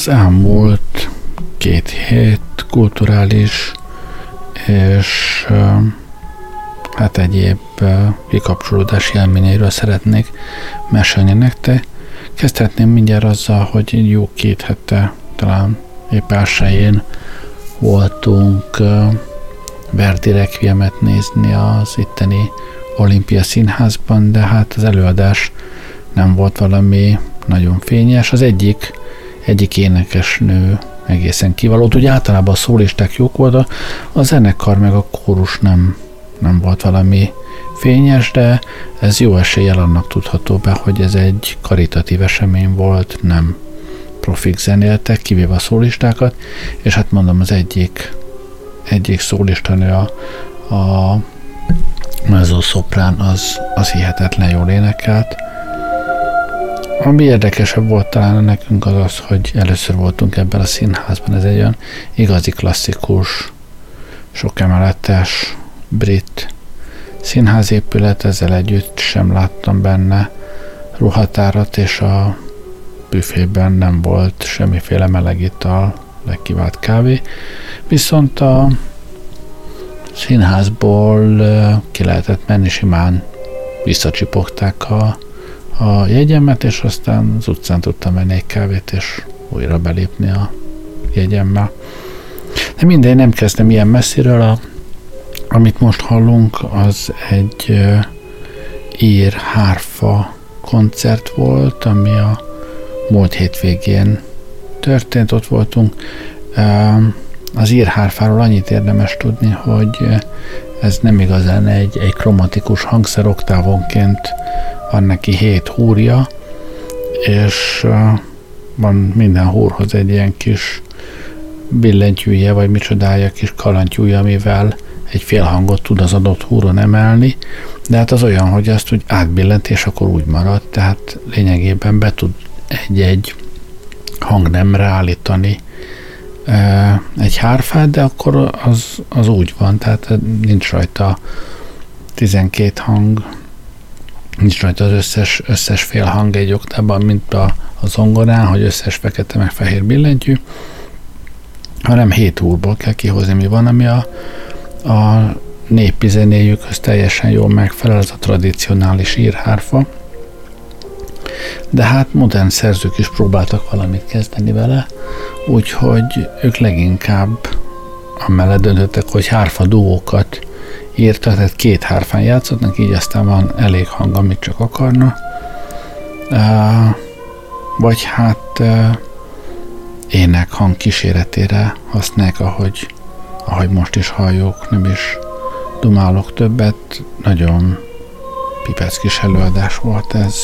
Az elmúlt két hét kulturális és hát egyéb kikapcsolódás élményeiről szeretnék mesélni nektek. Kezdhetném mindjárt azzal, hogy jó két hete, talán épp elsőjén voltunk Verdi Requiemet nézni az itteni Olimpia Színházban, de hát az előadás nem volt valami nagyon fényes. Az egyik, egyik énekes nő egészen kiváló. Ugye általában a szólisták jók voltak, a zenekar meg a kórus nem, nem volt valami fényes, de ez jó eséllyel annak tudható be, hogy ez egy karitatív esemény volt, nem profik zenéltek, kivéve a szólistákat, és hát mondom, az egyik, egyik szólistanő a, a mezzo-szoprán az, az hihetetlen jól énekelt. Ami érdekesebb volt talán nekünk az az, hogy először voltunk ebben a színházban, ez egy olyan igazi klasszikus, sok emeletes brit színházépület, ezzel együtt sem láttam benne ruhatárat, és a büfében nem volt semmiféle meleg ital, legkivált kávé. Viszont a színházból ki lehetett menni simán, visszacsipogták a, a jegyemet, és aztán az utcán tudtam menni egy kávét, és újra belépni a jegyemmel. De minden, nem kezdem ilyen messziről, a, amit most hallunk, az egy uh, ír hárfa koncert volt, ami a múlt hétvégén történt, ott voltunk. Az írhárfáról annyit érdemes tudni, hogy ez nem igazán egy, egy kromatikus hangszer, oktávonként van neki hét húrja, és van minden húrhoz egy ilyen kis billentyűje, vagy micsodája, kis kalantyúja, amivel egy fél hangot tud az adott húron emelni, de hát az olyan, hogy azt úgy átbillent, és akkor úgy marad, tehát lényegében be tud egy-egy hangnemre állítani egy hárfát, de akkor az, az úgy van, tehát nincs rajta 12 hang, nincs rajta az összes, összes fél hang egy oktában, mint a, a zongorán, hogy összes fekete meg fehér billentyű, hanem 7 úrból kell kihozni, mi van, ami a, a népi zenéjükhöz teljesen jól megfelel, az a tradicionális írhárfa. De hát modern szerzők is próbáltak valamit kezdeni vele, úgyhogy ők leginkább amellett döntöttek, hogy hárfa duókat írtak, tehát két hárfán játszottak, így aztán van elég hang, amit csak akarna. Vagy hát ének hang kíséretére használják, ahogy, ahogy most is halljuk, nem is dumálok többet. Nagyon pipec kis előadás volt ez.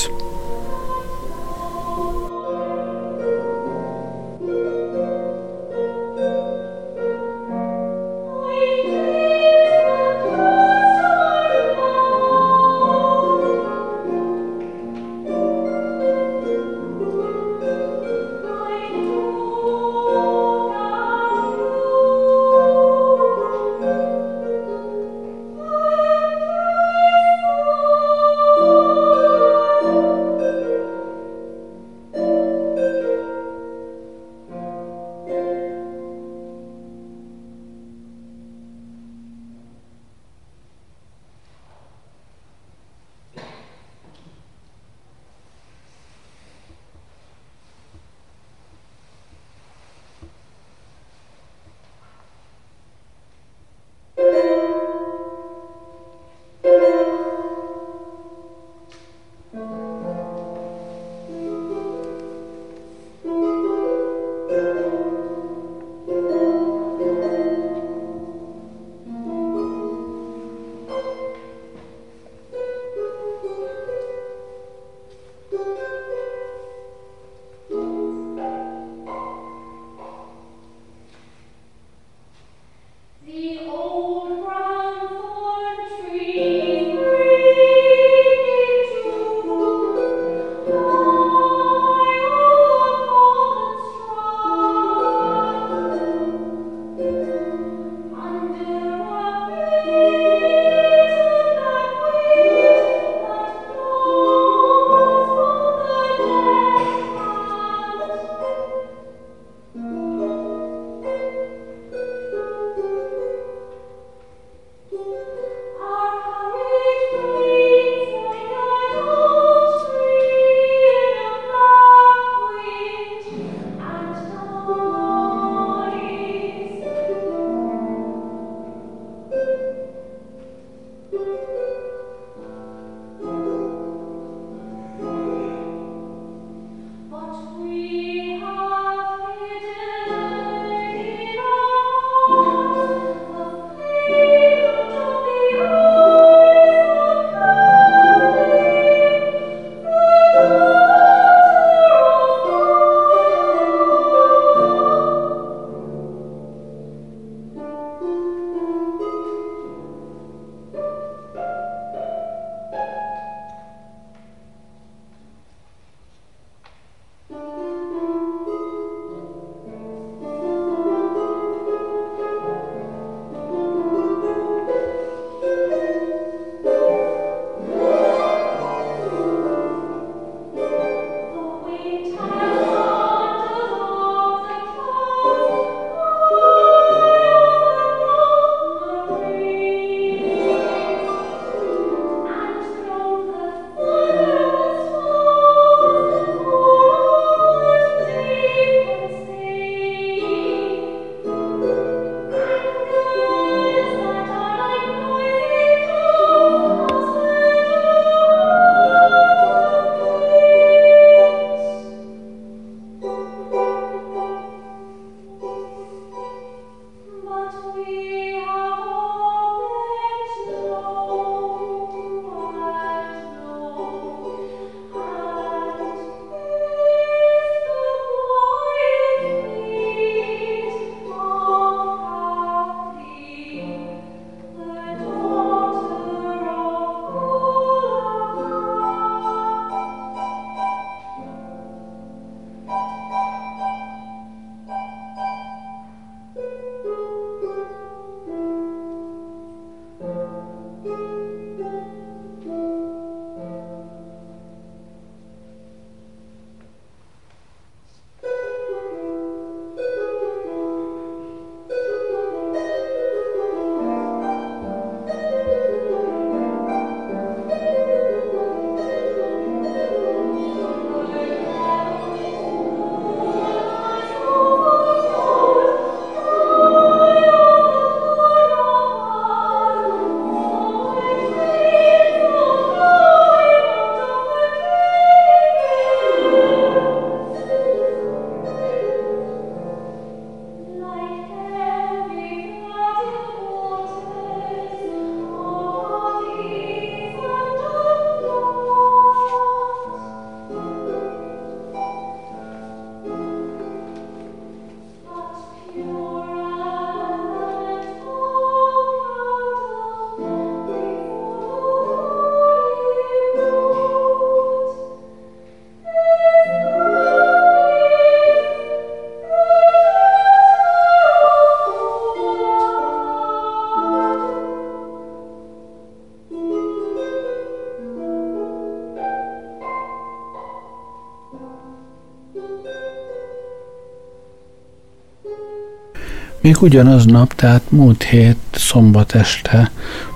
Még ugyanaznap, tehát múlt hét szombat este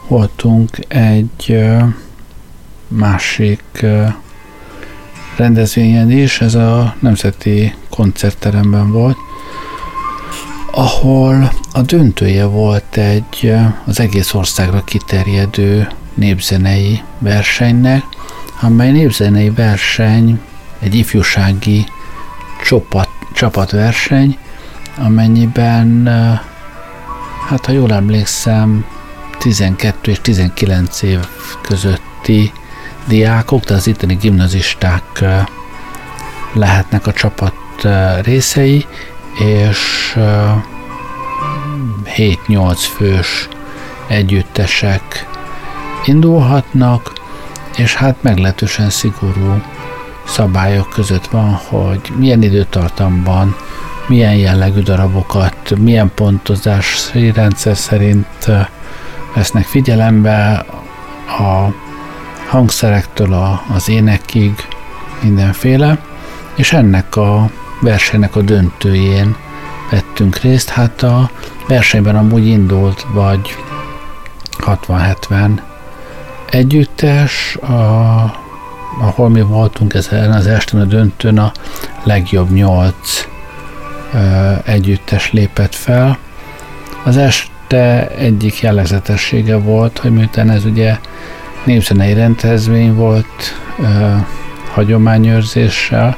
voltunk egy másik rendezvényen is, ez a Nemzeti Koncertteremben volt, ahol a döntője volt egy az egész országra kiterjedő népzenei versenynek, amely népzenei verseny egy ifjúsági csapat, csapatverseny, amennyiben, hát ha jól emlékszem, 12 és 19 év közötti diákok, de az itteni gimnazisták lehetnek a csapat részei, és 7-8 fős együttesek indulhatnak, és hát meglehetősen szigorú szabályok között van, hogy milyen időtartamban, milyen jellegű darabokat, milyen pontozási rendszer szerint vesznek figyelembe a hangszerektől a, az énekig, mindenféle, és ennek a versenynek a döntőjén vettünk részt. Hát a versenyben amúgy indult, vagy 60-70 együttes, a, ahol mi voltunk ezen az estén a döntőn a legjobb nyolc együttes lépett fel. Az este egyik jellegzetessége volt, hogy miután ez ugye népzenei rendezvény volt hagyományőrzéssel,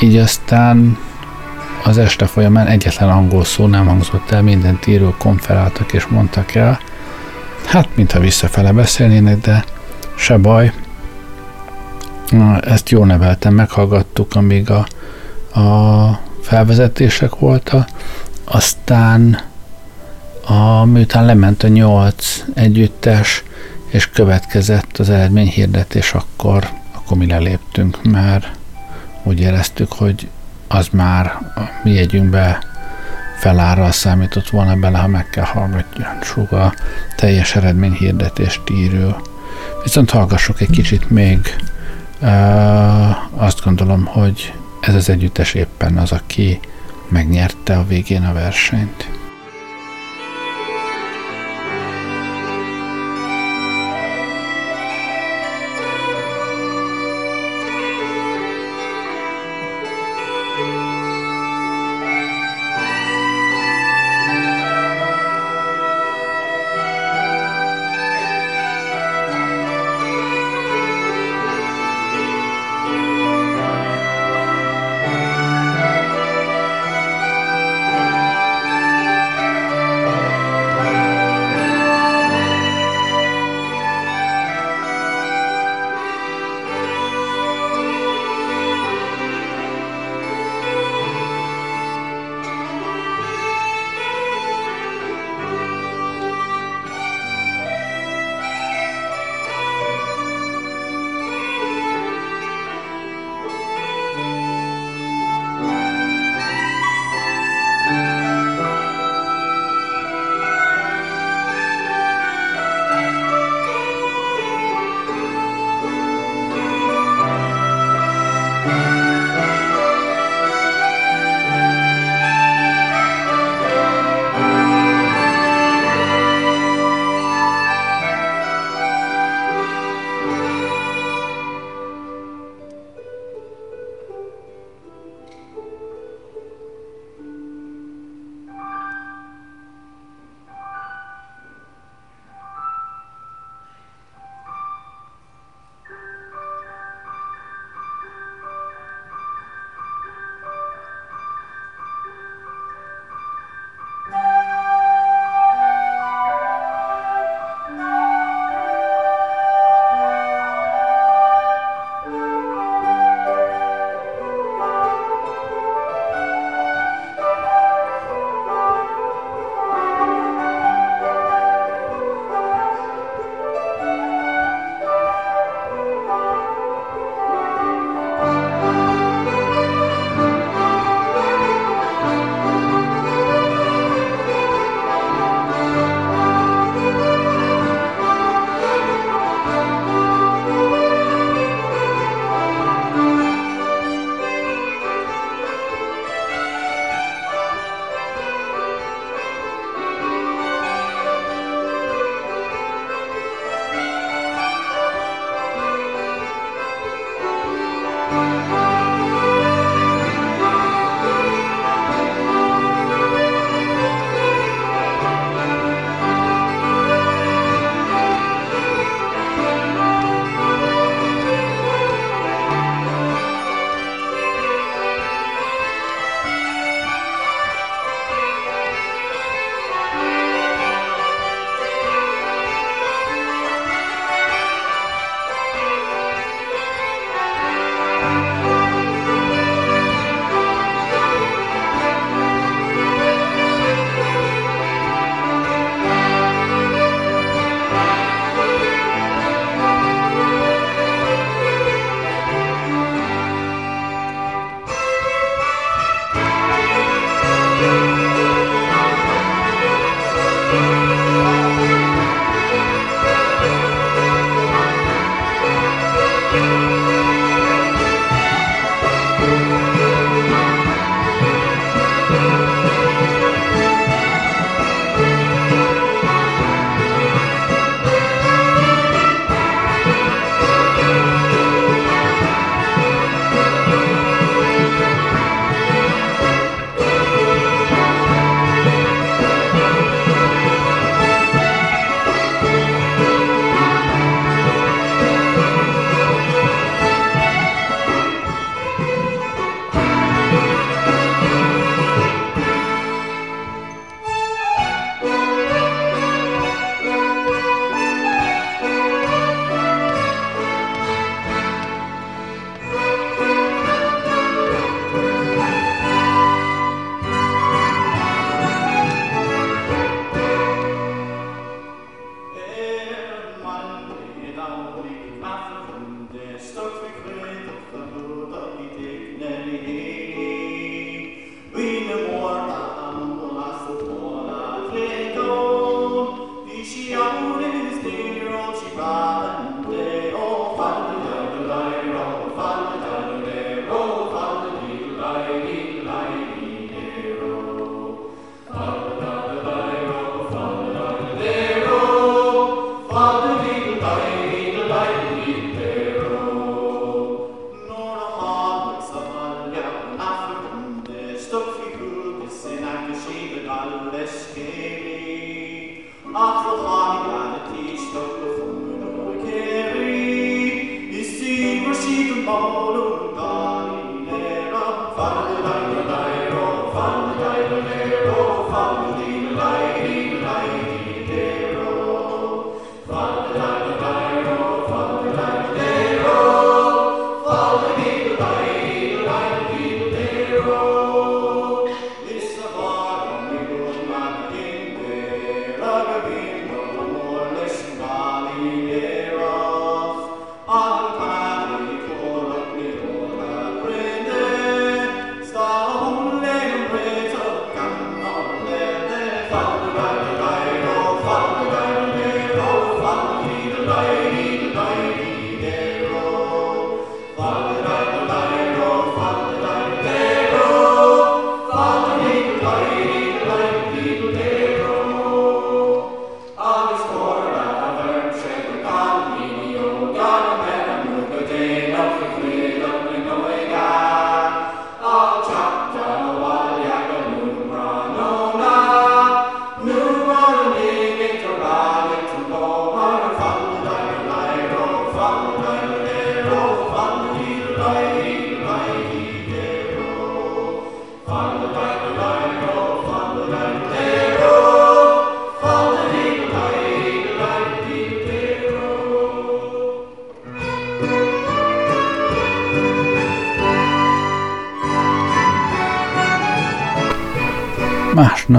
így aztán az este folyamán egyetlen angol szó nem hangzott el, mindent író konferáltak és mondtak el. Hát, mintha visszafele beszélnének, de se baj. Ezt jól neveltem, meghallgattuk, amíg a, a felvezetések voltak, aztán a, miután lement a nyolc együttes, és következett az eredményhirdetés, akkor, akkor mi leléptünk, mert úgy éreztük, hogy az már a mi jegyünkbe felárral számított volna bele, ha meg kell hallgatjuk a teljes eredményhirdetést írő. Viszont hallgassuk egy kicsit még, uh, azt gondolom, hogy ez az együttes éppen az, aki megnyerte a végén a versenyt.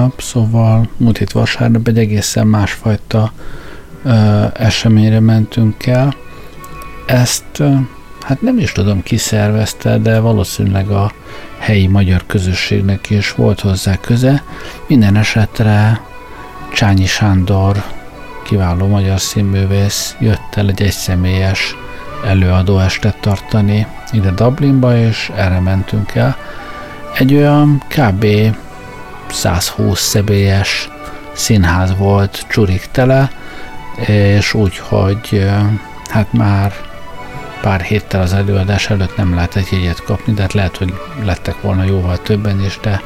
Másnap, szóval múlt hét vasárnap egy egészen másfajta ö, eseményre mentünk el. Ezt ö, hát nem is tudom ki szervezte, de valószínűleg a helyi magyar közösségnek is volt hozzá köze. Minden esetre Csányi Sándor, kiváló magyar színművész jött el egy egyszemélyes előadóestet tartani ide Dublinba, és erre mentünk el. Egy olyan kb. 120 szebélyes színház volt csurik tele, és úgy, hogy hát már pár héttel az előadás előtt nem lehetett jegyet kapni, de hát lehet, hogy lettek volna jóval többen is, de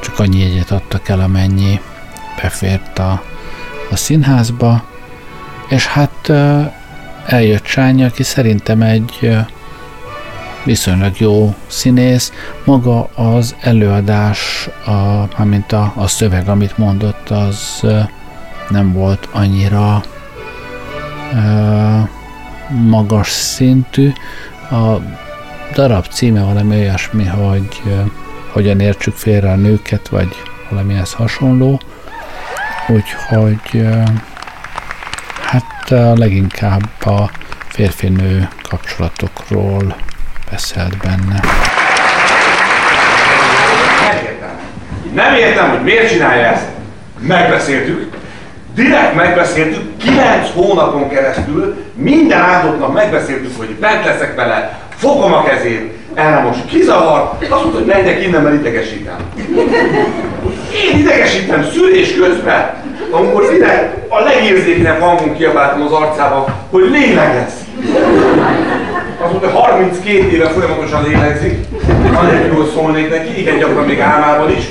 csak annyi jegyet adtak el, amennyi befért a, a színházba, és hát eljött Sány, aki szerintem egy viszonylag jó színész. Maga az előadás, a, mint a, a szöveg, amit mondott, az nem volt annyira uh, magas szintű. A darab címe valami olyasmi, hogy uh, hogyan értsük félre a nőket, vagy valamihez hasonló. Úgyhogy uh, hát leginkább a férfi-nő kapcsolatokról beszélt benne. Nem értem. Nem értem, hogy miért csinálja ezt. Megbeszéltük. Direkt megbeszéltük, 9 hónapon keresztül, minden áldott nap megbeszéltük, hogy bent leszek vele, fogom a kezét, erre most kizavar, azt mondta, hogy menjek innen, mert idegesítem. Én idegesítem szülés közben, amikor ide a legérzékenyebb hangon kiabáltam az arcába, hogy lélegez. Hogy 32 éve folyamatosan lélegzik, anélkül, hogy szólnék neki, igen gyakran még álmában is.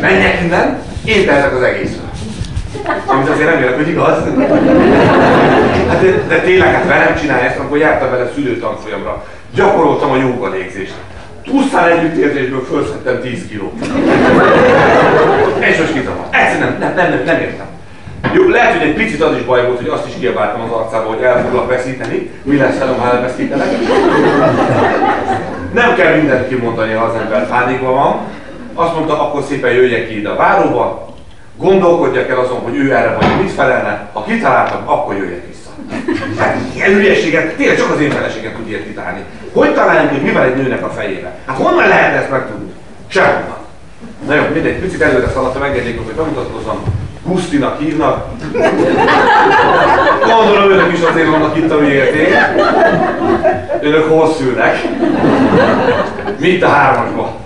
Menjek innen, én tehetek az egészről. Amit azért remélek, hogy igaz. Hát de, de tényleg, hát velem csinálja ezt, amikor jártam vele szülőtanfolyamra. Gyakoroltam a jóga légzést. Pusztán együttérzésből felszettem 10 kilót. És most kitavart. Egyszerűen nem, nem, nem, nem értem. Jó, lehet, hogy egy picit az is baj volt, hogy azt is kiabáltam az arcába, hogy el foglak veszíteni. Mi lesz velem, ha elveszítenek? Nem kell mindent kimondani, ha az ember pánikban van. Azt mondta, akkor szépen jöjjek ki ide a váróba, gondolkodjak el azon, hogy ő erre vagy mit felelne, ha kitaláltam, akkor jöjjek vissza. Hát ilyen hülyeséget, tényleg csak az én feleségem tud ilyet kitálni. Hogy találjunk, hogy mi van egy nőnek a fejébe? Hát honnan lehet ezt megtudni? Sehonnan. Na jó, mindegy, picit előre szaladtam, engedjék, hogy bemutatkozom. Gusztinak hívnak. Gondolom önök is azért vannak itt, amiért én. Önök hol szülnek? Mint a hármasba.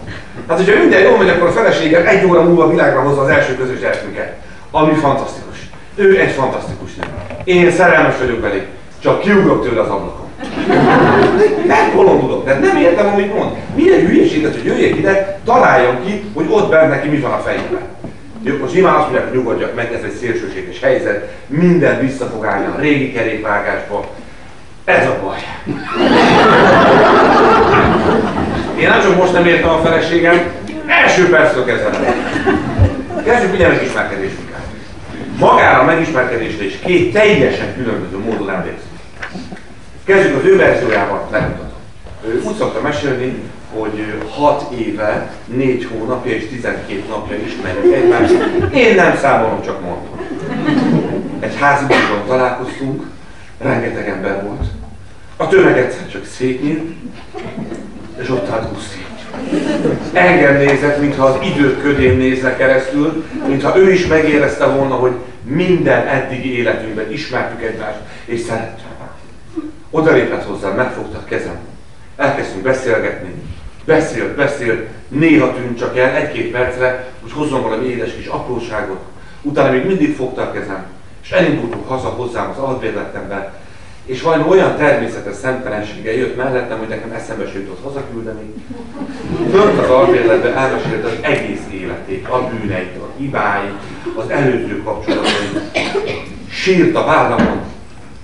Hát, hogyha minden jól megy, akkor a feleségem egy óra múlva világra hozza az első közös gyerekünket. Ami fantasztikus. Ő egy fantasztikus nő. Én szerelmes vagyok belé, csak kiugrok tőle az ablakon. Nem bolondulok, de nem értem, amit mond. Milyen hülyeséget, hogy jöjjek ide, találjam ki, hogy ott bent neki mi van a fejében. Jó, most nyilván azt mondják, hogy nyugodjak meg, ez egy szélsőséges helyzet, minden vissza fog állni a régi kerékvágásba. Ez a baj. Én nem csak most nem értem a feleségem, első perctől kezdve Kezdjük ugye megismerkedésünkkel. Magára a megismerkedésre is két teljesen különböző módon emlékszünk. Kezdjük az ő verziójával, megmutatom. Ő úgy szokta mesélni, hogy 6 éve, 4 hónapja és 12 napja ismerjük egymást. Én nem számolom, csak mondom. Egy házban találkoztunk, rengeteg ember volt. A tömeg egyszer csak szétnyílt, és ott állt Guszti. Engem nézett, mintha az idők ködén nézne keresztül, mintha ő is megérezte volna, hogy minden eddigi életünkben ismertük egymást, és szerettük. Oda lépett hozzám, megfogta a kezem. Elkezdtünk beszélgetni. Beszélt, beszélt, néha tűnt csak el, egy-két percre, hogy hozzon valami édes kis apróságot. Utána még mindig fogta a kezem, és elindultunk haza hozzám az albérletembe, és valami olyan természetes szemtelensége jött mellettem, hogy nekem eszembe se jutott hazaküldeni. Fönt az albérletben elmesélt az egész életét, a bűneit, a hibáit, az előző kapcsolatait. Sírt a vállamon,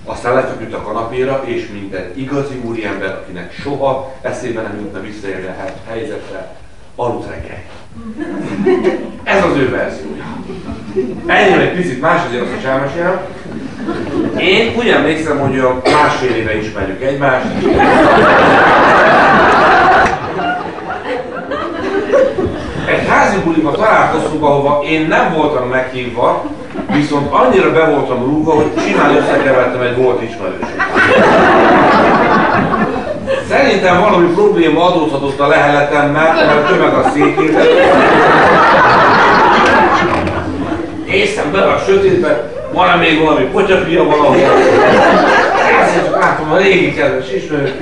aztán lefeküdt a kanapéra, és minden igazi úriember, akinek soha eszébe nem jutna visszaérni a helyzetre, aludt reggel. Ez az ő verziója. Ennyi egy picit más, azért azt is elmesélem. Én úgy emlékszem, hogy a másfél éve ismerjük egymást. Egy házi buliba találkoztunk, ahova én nem voltam meghívva, viszont annyira be voltam rúgva, hogy simán összekevertem egy volt ismerősöt. Szerintem valami probléma adódhatott a leheletemmel, mert tömeg a székét. Néztem be a sötétbe, van-e még valami potyapia valahol? Ezt látom a régi kedves ismerőt.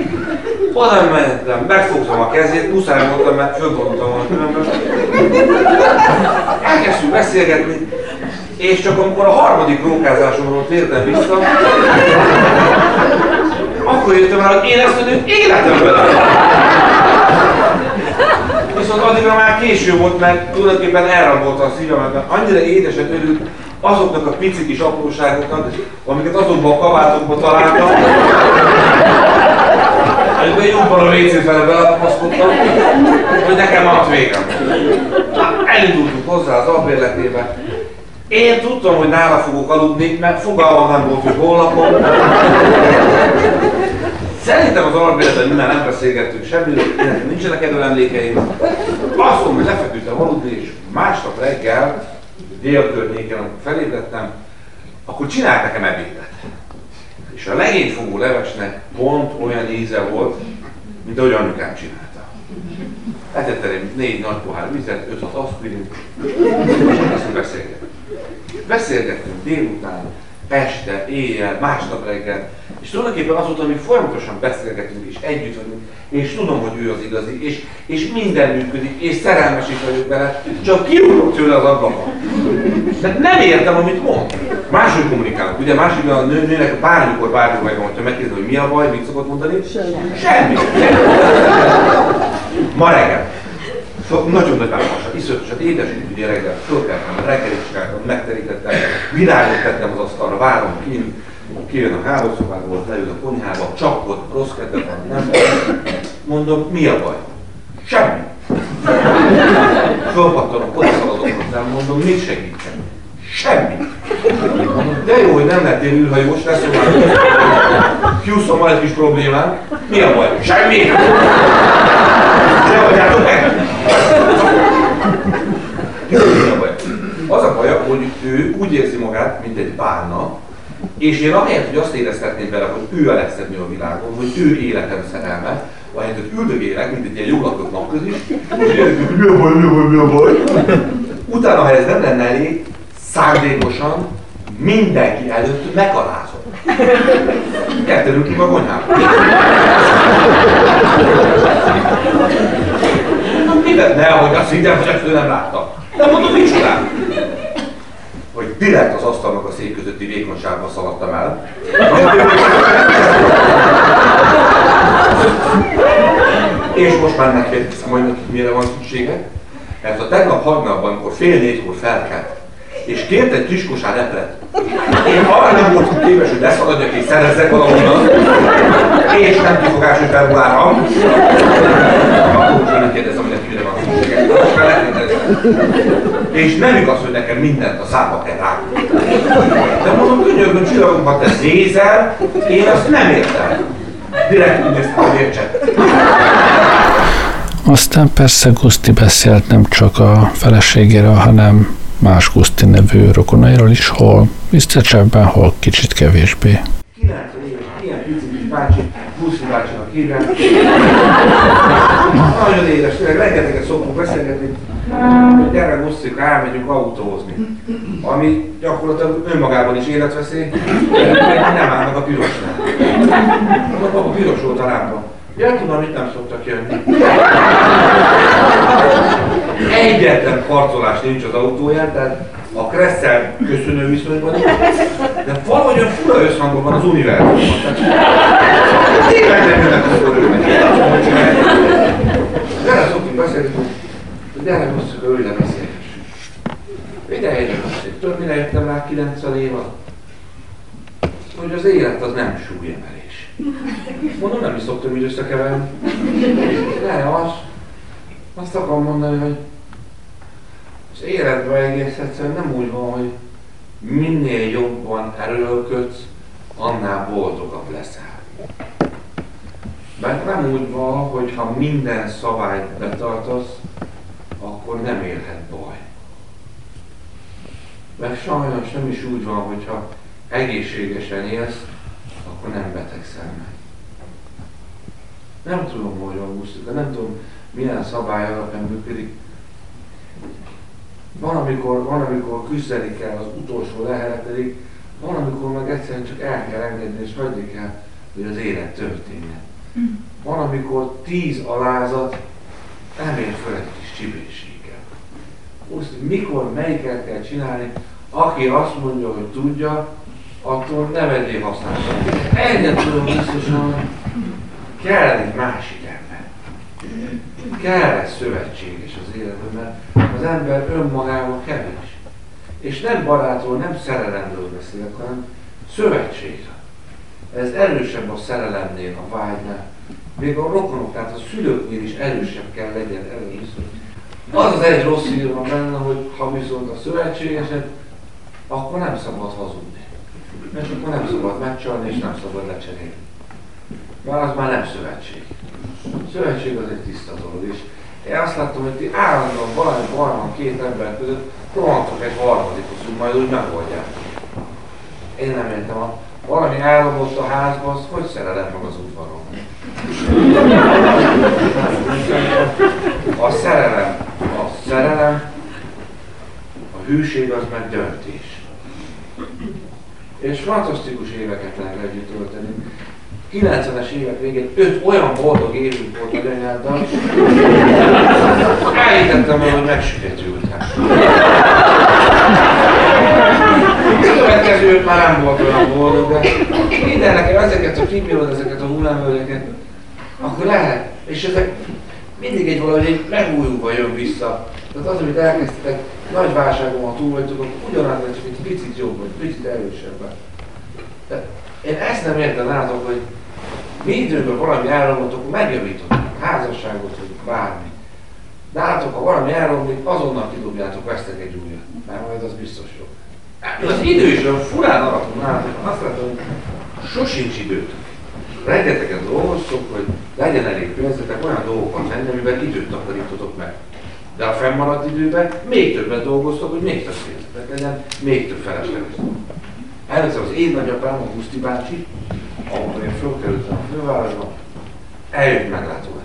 Oda mentem, megfogtam a kezét, muszáj voltam, mert fölbontam a különböző. Elkezdtünk beszélgetni, és csak amikor a harmadik rókázásomról tértem vissza, akkor jöttem rá, hogy én ezt a nőt életemben Viszont addigra már késő volt, mert tulajdonképpen elrabolta a szívemet, mert annyira édeset örült azoknak a pici kis apróságoknak, amiket azokban a kabátokban találtam, amikor jobban a WC fele belepaszkodtam, hogy nekem maradt végem. Elindultunk hozzá az albérletébe, én tudtam, hogy nála fogok aludni, mert fogalmam nem volt, hogy hol lakom. Szerintem az albérletben minden nem beszélgettünk semmiről, nincsenek erről emlékeim. Azt mondom, hogy lefeküdtem aludni, és másnap reggel, délkörnyéken, amikor felébredtem, akkor csinált nekem ebédet. És a legényfogó levesnek pont olyan íze volt, mint ahogy anyukám csinálta. Etett egy négy nagy pohár vizet, öt-hat aspirin, és elkezdtünk beszélgetni. Beszélgettünk délután, este, éjjel, másnap reggel, és tulajdonképpen azóta, hogy folyamatosan beszélgetünk és együtt vagyunk, és tudom, hogy ő az igazi, és, és minden működik, és szerelmes is vagyok bele, csak kiugrok tőle az ablakon. De nem értem, amit mond. Máshogy kommunikálunk. Ugye másik a nő, nőnek bármikor bármikor megvan, hogyha megkérdezi, hogy mi a baj, mit szokott mondani? Semmi. Semmi. Ma reggel. Szóval nagyon nagy változás, iszonyatosan édes, ugye reggel fölkeltem, reggelit csináltam, megterítettem, virágot tettem az asztalra, várom ki, kijön a hálószobából, leül a konyhába, csapott, rossz kedve van, nem Mondom, mi a baj? Semmi. Fölpattanom, odaszaladok hozzám, mondom, mit segítsen? Semmi. De jó, hogy nem lettél űrhajós, lesz Houston van egy kis problémám. Mi a baj? Semmi. Ne vagyátok meg! Az a baj, hogy ő úgy érzi magát, mint egy párna, és én ahelyett, hogy azt érezhetném vele, hogy ő a legszebb a világon, hogy ő életem szerelme, ahelyett, hogy üldögélek, mint egy ilyen joglakott napközis, és érzik, hogy mi a baj, mi a baj, mi a baj. Utána, ha ez nem lenne elég, szándékosan mindenki előtt megalázom. Kettőnünk ki a konyhába. Mivel? Nehogy azt hittem, hogy ezt ő nem látta. Nem mondom, mit csinál? Hogy direkt az asztalnak a szék közötti vékonyságban szaladtam el. És most már megkérdeztem, hogy mire van szüksége. Mert a tegnap hagynapban, amikor fél négykor felkelt, és kért egy kis kosár epret. Én arra nem voltam képes, hogy leszaladjak és szerezzek valahonnan, és nem kifogásos felvárom. Akkor most nem kérdezem, hogy mire van szüksége. És nem igaz, hogy nekem mindent a szába kell rágni. De mondom, könyörgöm csillagomban, te nézel, én azt nem értem. Direkt úgy néztem, hogy értsen. Aztán persze Guszti beszélt nem csak a feleségéről, hanem más Guszti nevű rokonairól is, hol visszacsebben, hol kicsit kevésbé. 90 éves, ilyen pici kis bácsi, Guszti bácsinak hívják. Nagyon édes, tényleg rengeteget szoktunk beszélgetni, hogy gyere Gusztik, elmegyünk autózni. Ami gyakorlatilag önmagában is életveszély, de nem állnak a pirosnál. A piros volt a lámpa. Ja, tudom, itt nem szoktak jönni. Egyetlen karcolás nincs az autóján, tehát a Kresszel köszönő viszonyban, de valahogy olyan fura összhangban van az univerzumban. Tényleg nem jönnek az örülnek. Gyere, szoktunk beszélni, hogy gyere, hosszú, ülj le, beszélgessünk. Ide helyre beszélni. Tudod, mire jöttem rá 90 év alatt? Hogy az élet az nem súlyemelés. Mondom, nem is szoktam így összekeverni. Ne, az. Azt akarom mondani, hogy az életben egész egyszerűen nem úgy van, hogy minél jobban erőlködsz, annál boldogabb leszel. Mert nem úgy van, hogy ha minden szabályt betartasz, akkor nem érhet baj. Mert sajnos nem is úgy van, hogyha egészségesen élsz, akkor nem betegszel meg. Nem tudom, hogy de nem tudom, milyen szabály alapján működik. Van, amikor, van, amikor küzdeni kell az utolsó lehelet, pedig van, amikor meg egyszerűen csak el kell engedni, és hagyni kell, hogy az élet történjen. Van, amikor tíz alázat nem ér föl egy kis csibészséggel. Most, mikor, melyiket kell csinálni, aki azt mondja, hogy tudja, attól ne vegyél használatot. Egyet tudom biztosan, kell egy másik. Kell egy szövetséges az életben, mert az ember önmagában kevés. És nem barátról, nem szerelemről beszélek, hanem szövetségre. Ez erősebb a szerelemnél, a vágynál. Még a rokonok, tehát a szülőknél is erősebb kell legyen először. Az az egy rossz hír van benne, hogy ha viszont a szövetségeset, akkor nem szabad hazudni. Mert akkor nem szabad megcsalni, és nem szabad lecserélni. Mert az már nem szövetség. Szövetség az egy tiszta dolog, és én azt láttam, hogy ti állandóan valami van két ember között rohantok egy harmadikot, hogy majd úgy megoldják. Én nem értem, a valami elromlott a házba, az hogy szerelem meg az udvaron? A szerelem, a szerelem, a hűség az meg döntés. És fantasztikus éveket lehet együtt tölteni. 90-es évek végén öt olyan boldog évünk volt nagyanyáddal, elhitettem volna, hogy megsüketültem. Következő már nem volt olyan boldog, de mindennek ezeket, ha kibírod ezeket a hullámvölgyeket, akkor lehet. És ezek mindig egy valahogy egy megújulva jön vissza. Tehát az, amit elkezdtek, nagy válságon, túl vagytok, akkor ugyanaz lesz, mint picit jobb, vagy picit erősebb. De én ezt nem értem nálatok, hogy mi időben valami elromlott, akkor megjavítottuk házasságot, vagy bármi. Nálatok, ha valami elromlik, azonnal kidobjátok, vesztek egy újat. Mert majd az biztos jó. Az idő is olyan furán alakul nálatok. Azt látom, hogy sosincs időtök. Rengeteget dolgoztok, hogy legyen elég pénzetek olyan dolgokat menni, amiben időt takarítotok meg. De a fennmaradt időben még többet dolgoztok, hogy még több pénzetek legyen, még több felesleges. Először az én nagyapám, a Guszti bácsi, ahol én fölkerültem a fővárosba, eljött meglátogatni.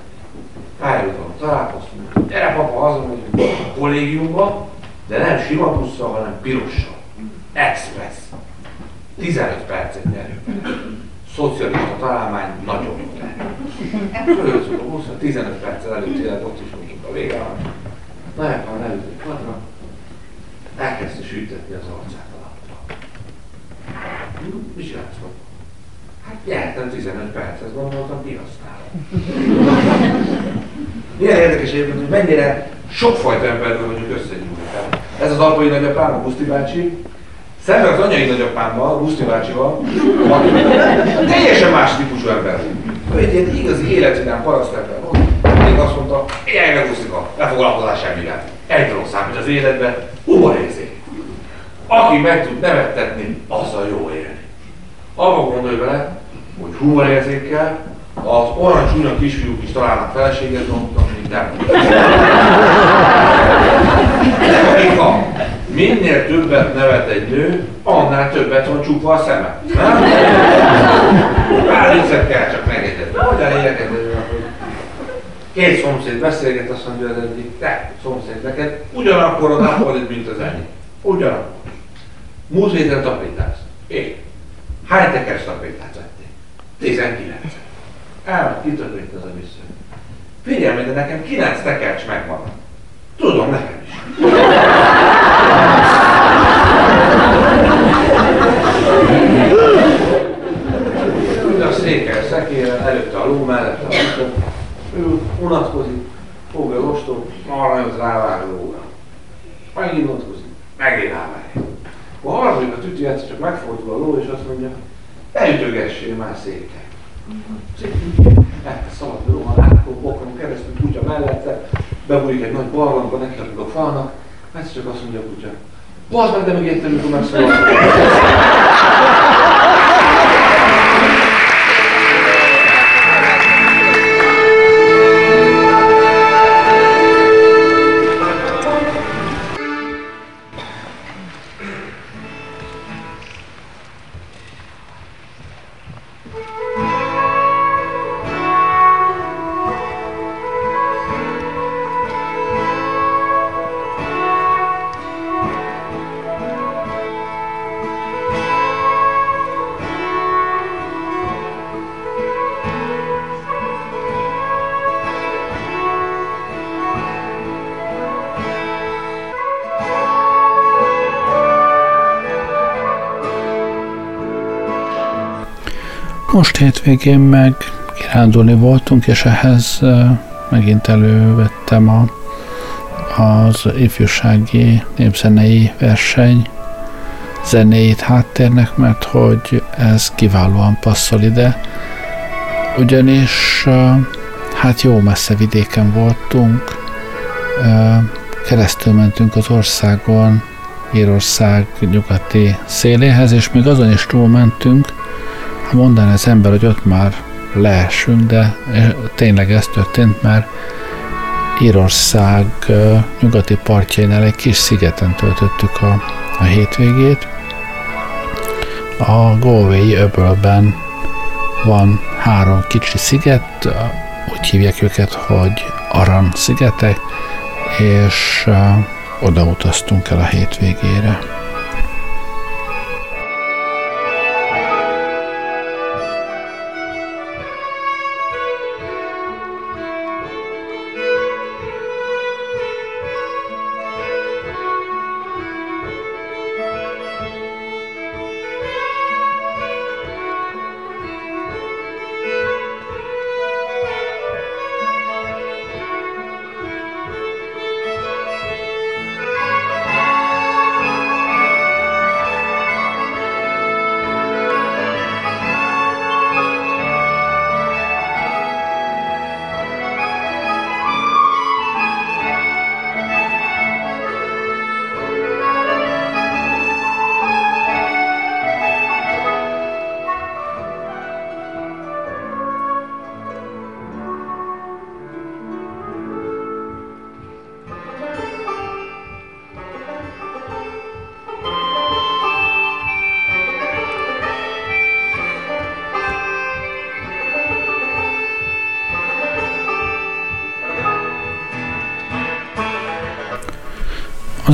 Pályaudvaron találkoztunk. Gyere papa, megyünk a kollégiumba, de nem sima busszal, hanem pirossal. Express. 15 percet nyerünk. Szocialista találmány nagyon jó Fölöltünk a buszra, 15 perccel előtt élet, ott is voltunk a végálláson. Nagyapám leült padra, elkezdte sütetni az arcát alatt. Mi csinálsz? Hát nyertem 15 percet, gondoltam, kihasználom. Milyen érdekes egyébként, hogy mennyire sokfajta emberből vagyunk összegyújtani. Ez az apai nagyapám, a Buszti bácsi, szemben az anyai nagyapámmal, a Buszti bácsival, teljesen más típusú ember. Ő egy ilyen igazi életvidám parasztember volt. Mindig azt mondta, jaj, meg Busztika, ne foglalkozás semmivel. Egy dolog számít az életben, humorérzék. Aki meg tud nevettetni, azzal jó élni. Abba gondolj bele, hogy humorérzékkel az olyan csúnya kisfiúk is találnak feleséget, mondtam. Logika. Minél többet nevet egy nő, annál többet van csukva a szeme. Nem? Pár kell csak megegyezni. Hogy két szomszéd beszélget, azt mondja az egyik, te szomszéd, neked ugyanakkor a nappalid, mint az enyém. Ugyanakkor. Múlt héten tapétálsz. Én. Hány teker tapétát vettél? 19. El, kitökült ez a vissza. Figyelj, de nekem 9 tekercs megvan. Tudom, nekem is. Ül a székel szekéren, előtte a ló mellett a ló, ül, unatkozik, fogja rostom, arra jött rávágó óra. Megint unatkozik, megint rávágja. A harmadik a tüti egyszer csak megfordul a ló, és azt mondja, elütögessél már széket. Szépen szaladni rohan át, bokron keresztül, kutya mellette, bebújik egy nagy barlangba, neki a falnak, egyszer csak azt mondja a kutya, Bazd meg, de megértem, mikor megszólaltam. Most hétvégén meg kirándulni voltunk, és ehhez megint elővettem a, az ifjúsági népzenei verseny zenéit háttérnek, mert hogy ez kiválóan passzol ide. Ugyanis hát jó messze vidéken voltunk, keresztül mentünk az országon, Írország nyugati széléhez, és még azon is túlmentünk, ha mondaná az ember, hogy ott már leesünk, de tényleg ez történt, mert Írország nyugati partjainál egy kis szigeten töltöttük a, a hétvégét. A Galway öbölben van három kicsi sziget, úgy hívják őket, hogy Aran szigetek, és oda utaztunk el a hétvégére.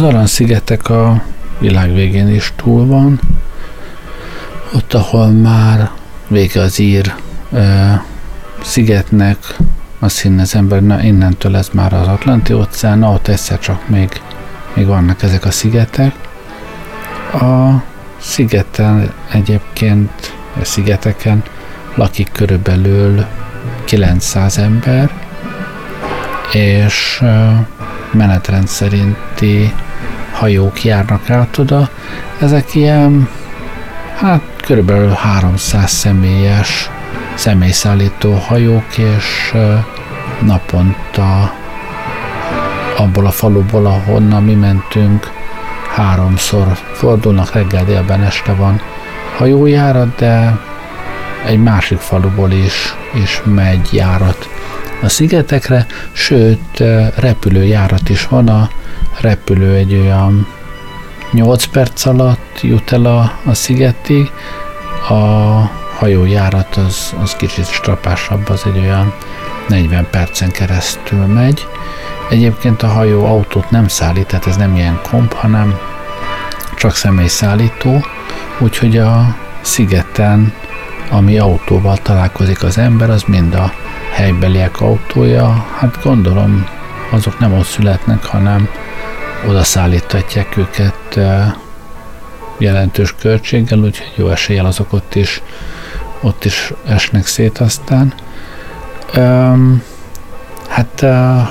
Aran-szigetek a világ végén is túl van, ott, ahol már vége az ír e, szigetnek, azt hinne az ember, na innentől ez már az Atlanti óceán, na ott egyszer csak még, még vannak ezek a szigetek. A szigeten egyébként, a szigeteken lakik körülbelül 900 ember, és menetrend szerinti hajók járnak át oda. Ezek ilyen, hát körülbelül 300 személyes személyszállító hajók, és naponta abból a faluból, ahonnan mi mentünk, háromszor fordulnak, reggel, délben, este van hajójárat, de egy másik faluból is, is megy járat a szigetekre, sőt repülőjárat is van, a repülő egy olyan 8 perc alatt jut el a, a szigetig, a hajójárat az, az kicsit strapásabb, az egy olyan 40 percen keresztül megy. Egyébként a hajó autót nem szállít, tehát ez nem ilyen komp, hanem csak személyszállító, úgyhogy a szigeten, ami autóval találkozik az ember, az mind a helybeliek autója, hát gondolom azok nem ott születnek, hanem oda szállítatják őket jelentős költséggel, úgyhogy jó eséllyel azok ott is, ott is esnek szét aztán. Um, hát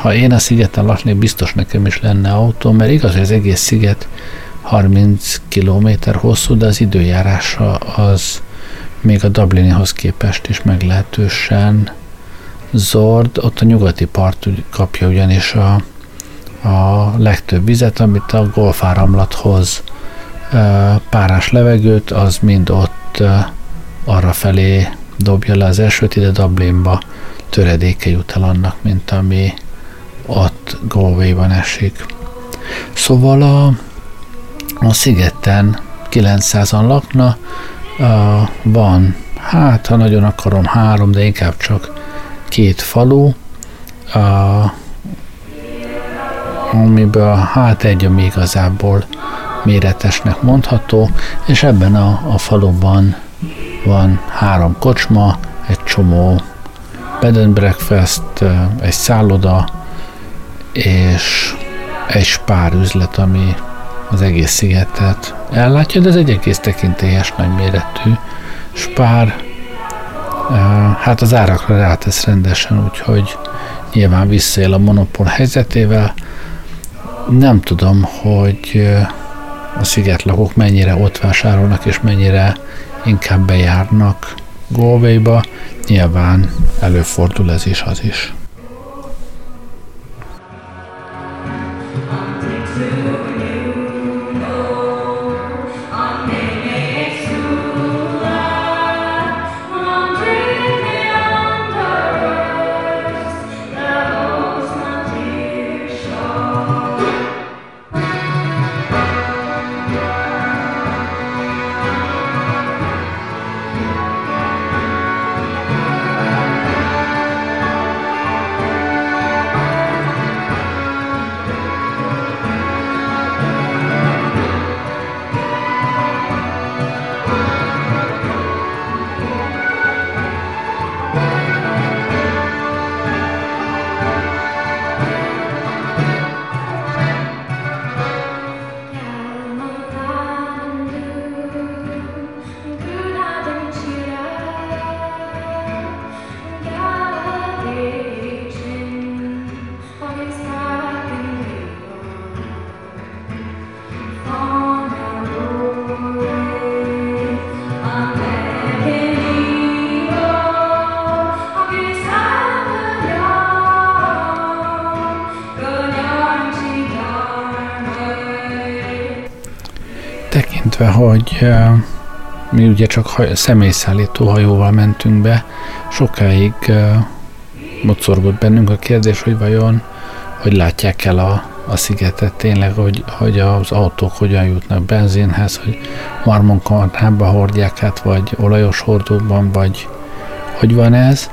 ha én a szigeten laknék, biztos nekem is lenne autó, mert igaz, hogy az egész sziget 30 km hosszú, de az időjárása az még a Dublinihoz képest is meglehetősen zord. Ott a nyugati part kapja ugyanis a, a legtöbb vizet, amit a golfáramlathoz párás levegőt, az mind ott arra felé dobja le az esőt, ide Dublinba töredéke jut el annak, mint ami ott Galway-ban esik. Szóval a, a szigeten 900-an lakna, van, hát ha nagyon akarom három, de inkább csak két falu, amiből hát egy, ami igazából méretesnek mondható, és ebben a, a faluban van három kocsma, egy csomó bed and breakfast, egy szálloda, és egy spár üzlet, ami az egész szigetet ellátja, de ez egy egész tekintélyes nagyméretű spár, hát az árakra rátesz rendesen, úgyhogy nyilván visszaél a monopól helyzetével. Nem tudom, hogy a szigetlakók mennyire ott vásárolnak, és mennyire inkább bejárnak Galway-ba. Nyilván előfordul ez is, az is. Tekintve, hogy mi ugye csak személyszállító hajóval mentünk be, sokáig mocorgott bennünk a kérdés, hogy vajon hogy látják el a, a szigetet tényleg, hogy, hogy az autók hogyan jutnak benzinhez, hogy marmonkarnába hordják át, vagy olajos hordóban, vagy hogy van ez.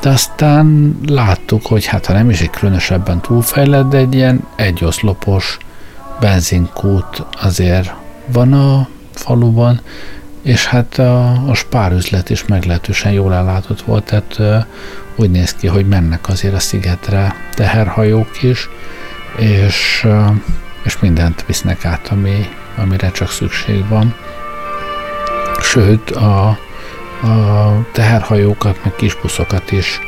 De aztán láttuk, hogy hát ha nem is egy különösebben túlfejlett, de egy ilyen egyoszlopos benzinkút azért van a faluban, és hát a, a spárüzlet is meglehetősen jól ellátott volt, tehát úgy néz ki, hogy mennek azért a szigetre teherhajók is, és, és mindent visznek át, ami, amire csak szükség van. Sőt, a, a teherhajókat, meg kis buszokat is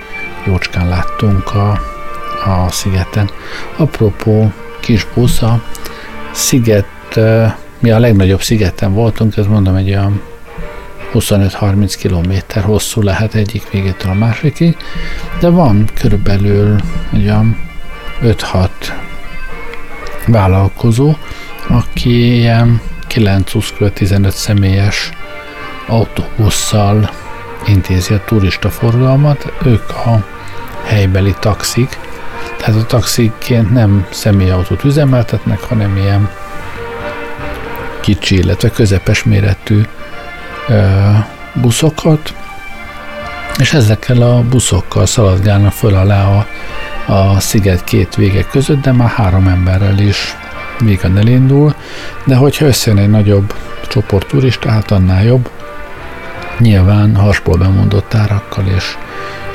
jócskán láttunk a, a szigeten. Apropó kis busz, a sziget mi a legnagyobb szigeten voltunk, ez mondom egy olyan 25-30 kilométer hosszú lehet egyik végétől a másikig, de van körülbelül egy olyan 5-6 vállalkozó, aki ilyen 9-15 személyes autóbusszal intézi a turista forgalmat, ők a helybeli taxik, tehát a taxiként nem személyautót üzemeltetnek, hanem ilyen kicsi, illetve közepes méretű buszokat, és ezekkel a buszokkal szaladgálnak föl alá a, a sziget két vége között, de már három emberrel is vígan elindul, de hogyha összejön egy nagyobb csoport turista, hát annál jobb. Nyilván hasból bemondott árakkal és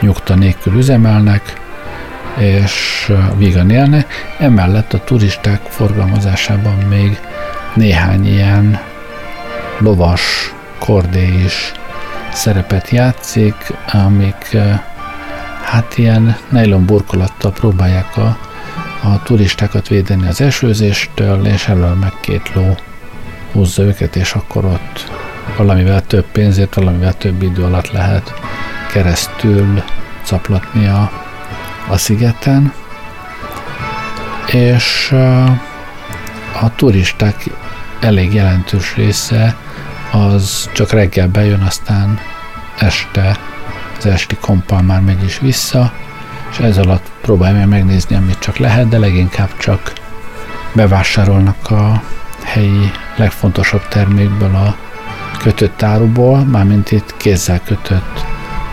nyugta nélkül üzemelnek, és vígan élnek. Emellett a turisták forgalmazásában még néhány ilyen lovas kordé is szerepet játszik, amik hát ilyen nylon burkolattal próbálják a, a turistákat védeni az esőzéstől, és elől meg két ló húzza őket, és akkor ott valamivel több pénzért, valamivel több idő alatt lehet keresztül caplatni a, a szigeten. És a turisták elég jelentős része az csak reggel bejön, aztán este az esti kompal már megy is vissza, és ez alatt próbálja megnézni, amit csak lehet, de leginkább csak bevásárolnak a helyi legfontosabb termékből a kötött áruból, mármint itt kézzel kötött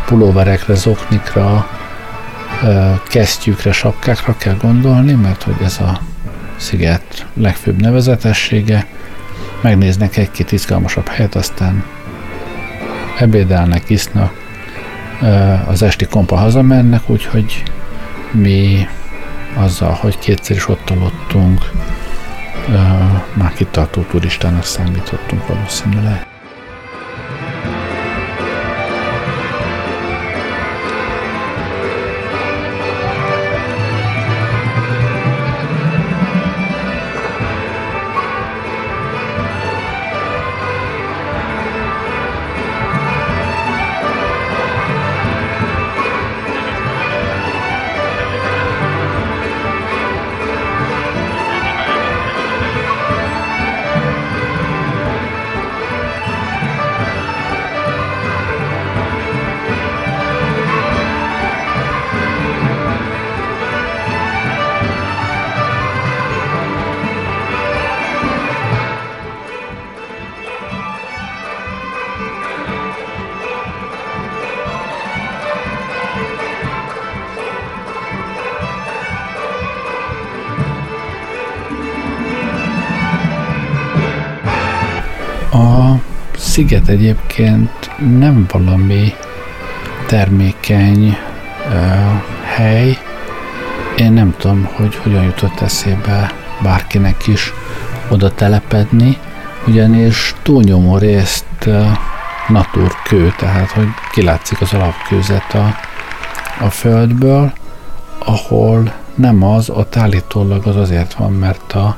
pulóverekre, zoknikra, kesztyűkre, sapkákra kell gondolni, mert hogy ez a sziget legfőbb nevezetessége, megnéznek egy-két izgalmasabb helyet, aztán ebédelnek, isznak, az esti kompa hazamennek, úgyhogy mi azzal, hogy kétszer is ott aludtunk, már kitartó turistának számítottunk valószínűleg. Sziget egyébként nem valami termékeny uh, hely. Én nem tudom, hogy hogyan jutott eszébe bárkinek is oda telepedni, ugyanis túlnyomó részt uh, naturkő, tehát hogy kilátszik az alapkőzet a, a földből, ahol nem az, ott állítólag az azért van, mert a,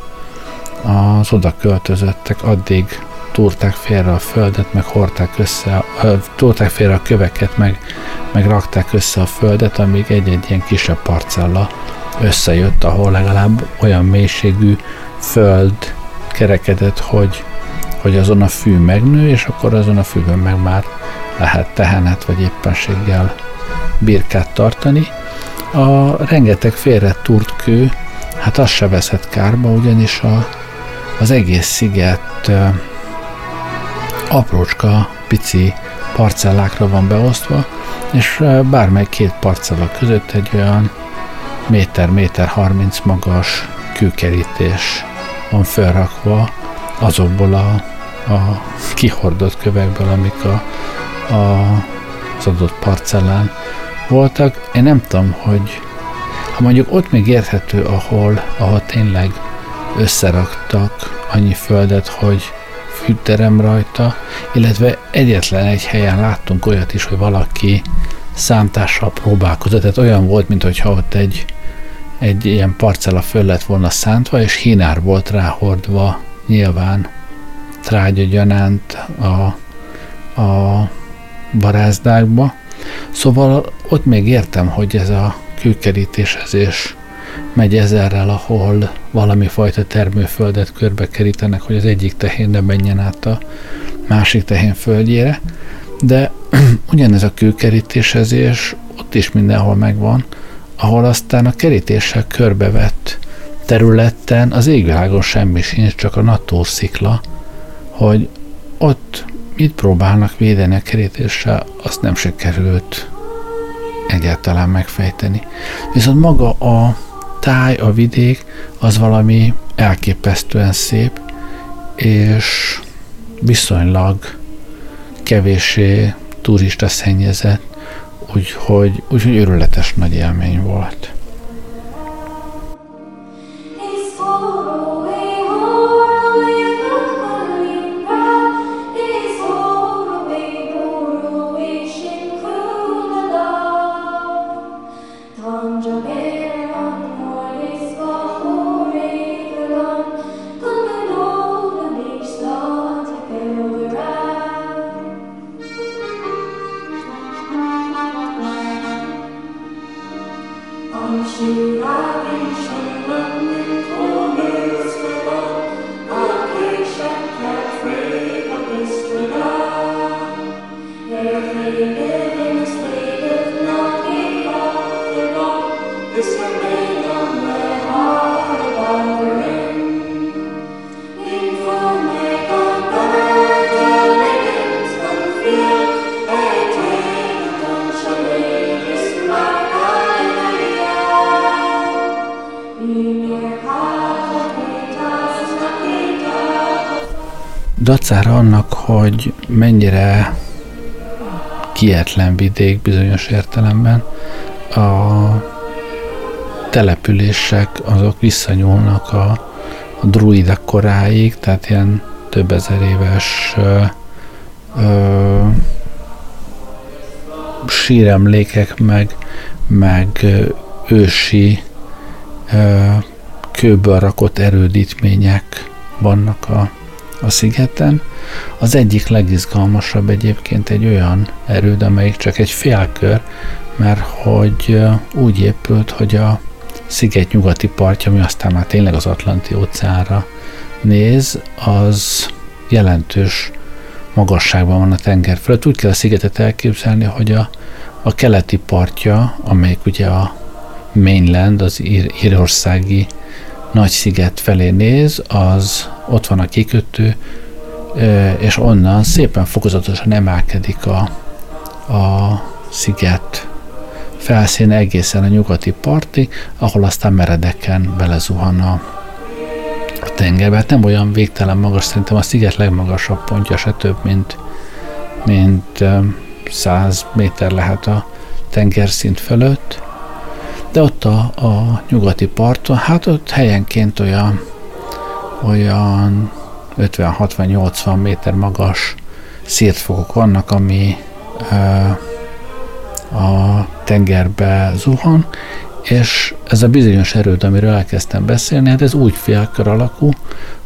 az oda költözöttek addig túrták félre a földet, meg hordták össze, túrták félre a köveket, meg, meg rakták össze a földet, amíg egy-egy ilyen kisebb parcella összejött, ahol legalább olyan mélységű föld kerekedett, hogy, hogy azon a fű megnő, és akkor azon a fűben meg már lehet tehenet vagy éppenséggel birkát tartani. A rengeteg félre túrt kő, hát az se veszett kárba, ugyanis a, az egész sziget aprócska, pici parcellákra van beosztva, és bármely két parcella között egy olyan méter, méter 30 magas kőkerítés van felrakva azokból a, a kihordott kövekből, amik a, a, az adott parcellán voltak. Én nem tudom, hogy ha mondjuk ott még érthető, ahol, ahol tényleg összeraktak annyi földet, hogy fűterem rajta, illetve egyetlen egy helyen láttunk olyat is, hogy valaki számtással próbálkozott, tehát olyan volt, mintha ott egy, egy ilyen parcella föl lett volna szántva, és hínár volt ráhordva nyilván trágyagyanánt a, a barázdákba. Szóval ott még értem, hogy ez a kőkerítésezés megy ezerrel, ahol valami fajta termőföldet körbe kerítenek, hogy az egyik tehén ne menjen át a másik tehén földjére, de ugyanez a kőkerítésezés ott is mindenhol megvan, ahol aztán a kerítéssel körbevett területen az égvilágon semmi sincs, csak a natúrszikla, hogy ott mit próbálnak védeni a kerítéssel, azt nem sikerült egyáltalán megfejteni. Viszont maga a táj, a vidék, az valami elképesztően szép, és viszonylag kevéssé turista szennyezett, úgyhogy, úgyhogy örületes nagy élmény volt. Dacára annak, hogy mennyire kietlen vidék bizonyos értelemben, a települések azok visszanyúlnak a, a druidek koráig, tehát ilyen több ezer éves ö, ö, síremlékek, meg, meg ősi ö, kőből rakott erődítmények vannak a a szigeten. Az egyik legizgalmasabb egyébként egy olyan erőd, amelyik csak egy félkör, mert hogy úgy épült, hogy a sziget nyugati partja, ami aztán már tényleg az Atlanti óceánra néz, az jelentős magasságban van a tenger fölött. Úgy kell a szigetet elképzelni, hogy a, a keleti partja, amelyik ugye a mainland, az ír, írországi nagy sziget felé néz, az ott van a kikötő, és onnan szépen fokozatosan emelkedik a, a sziget felszíne egészen a nyugati parti, ahol aztán meredeken belezuhan a, a tengerbe. Hát nem olyan végtelen magas, szerintem a sziget legmagasabb pontja se több, mint, mint 100 méter lehet a tengerszint fölött. De ott a, a nyugati parton, hát ott helyenként olyan, olyan 50-60-80 méter magas szírtfokok vannak, ami a tengerbe zuhan, és ez a bizonyos erőd, amiről elkezdtem beszélni, hát ez úgy félkör alakú,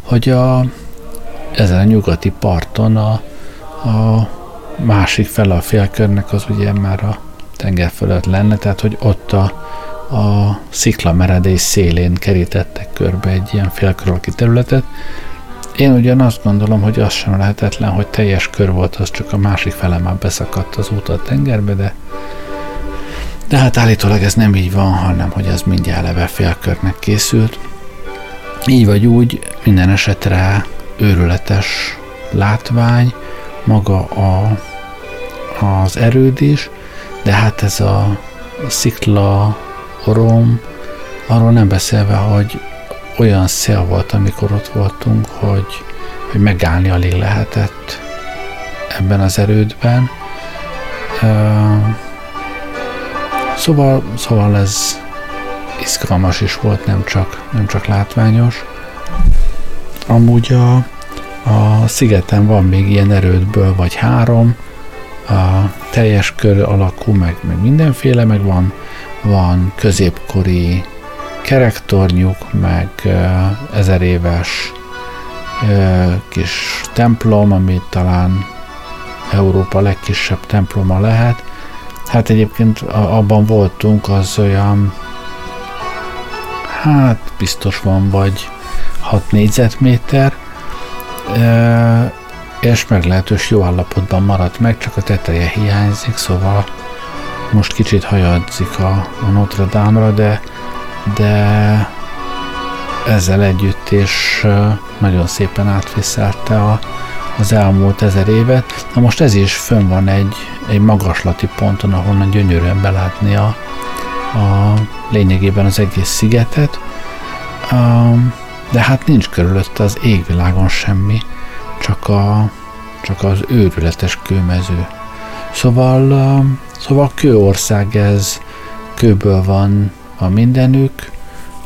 hogy a, ezen a nyugati parton a, a másik fele a félkörnek az ugye már a tenger fölött lenne, tehát hogy ott a, a szikla meredés szélén kerítettek körbe egy ilyen félkör alakú területet. Én ugyan azt gondolom, hogy az sem lehetetlen, hogy teljes kör volt, az csak a másik fele már beszakadt az út a tengerbe, de de hát állítólag ez nem így van, hanem hogy ez mindjárt eleve félkörnek készült. Így vagy úgy, minden esetre őrületes látvány, maga a, az erőd is, de hát ez a szikla, orom, arról nem beszélve, hogy olyan szél volt, amikor ott voltunk, hogy, hogy megállni alig lehetett ebben az erődben. Szóval, szóval ez izgalmas is volt, nem csak, nem csak látványos. Amúgy a, a szigeten van még ilyen erődből, vagy három, a teljes kör alakú, meg, meg mindenféle, meg van, van középkori kerektornyuk, meg ezer éves kis templom, ami talán Európa legkisebb temploma lehet, Hát egyébként abban voltunk, az olyan, hát biztos van vagy 6 négyzetméter, és meglehetős jó állapotban maradt meg, csak a teteje hiányzik, szóval most kicsit hajadzik a, a Notre Dame-ra, de, de ezzel együtt és nagyon szépen átviszelte a, az elmúlt ezer évet. Na most ez is fönn van egy, egy magaslati ponton, ahonnan gyönyörűen belátni a, a lényegében az egész szigetet, um, de hát nincs körülötte az égvilágon semmi, csak, a, csak az őrületes kőmező. Szóval, um, szóval kőország ez, kőből van a mindenük,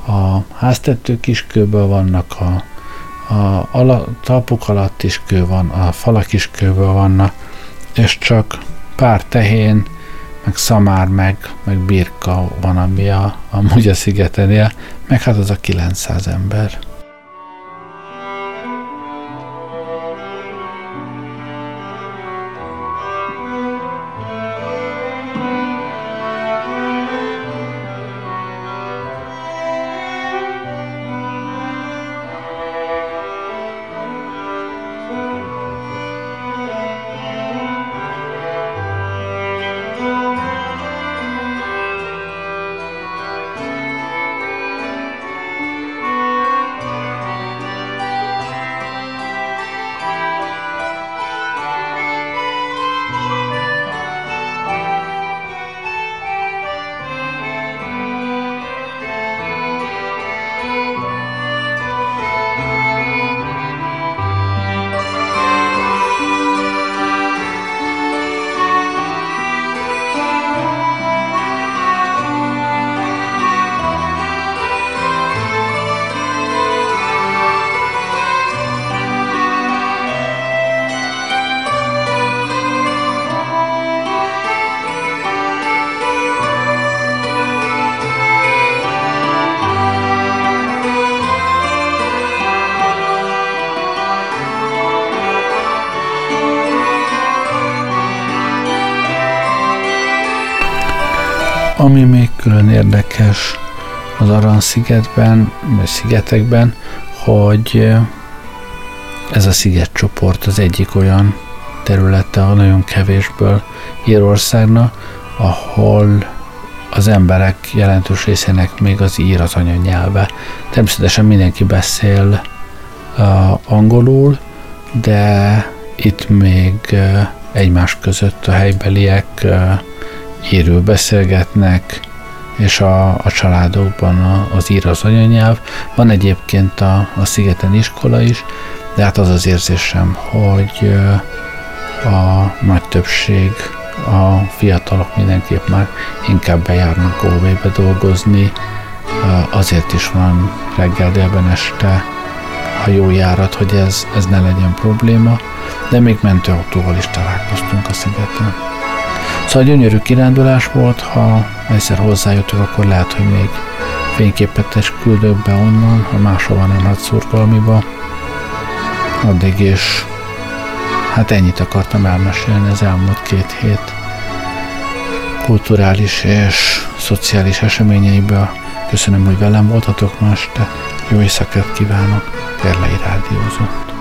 a háztetők is kőből vannak, a, a ala, talpuk alatt is kő van, a falak is kőből vannak, és csak pár tehén, meg szamár, meg, meg birka van, ami a, amúgy a szigeten él, meg hát az a 900 ember. Ami még külön érdekes az Aran-szigetben, vagy szigetekben, hogy ez a szigetcsoport az egyik olyan területe a nagyon kevésből Írországnak, ahol az emberek jelentős részének még az ír az anyanyelve. Természetesen mindenki beszél uh, angolul, de itt még uh, egymás között a helybeliek uh, írül beszélgetnek, és a, a családokban a, az ír az anyanyelv. Van egyébként a, a szigeten iskola is, de hát az az érzésem, hogy a nagy többség, a fiatalok mindenképp már inkább bejárnak óvébe dolgozni, azért is van reggel, délben, este hajójárat, hogy ez, ez ne legyen probléma, de még mentőautóval is találkoztunk a szigeten. Szóval gyönyörű kirándulás volt, ha egyszer hozzájutok, akkor lehet, hogy még fényképet is küldök be onnan, ha máshova nem hát szurgalmiba. Addig is hát ennyit akartam elmesélni az elmúlt két hét kulturális és szociális eseményeiből. Köszönöm, hogy velem voltatok ma este. Jó éjszakát kívánok. Gerlei Rádiózott.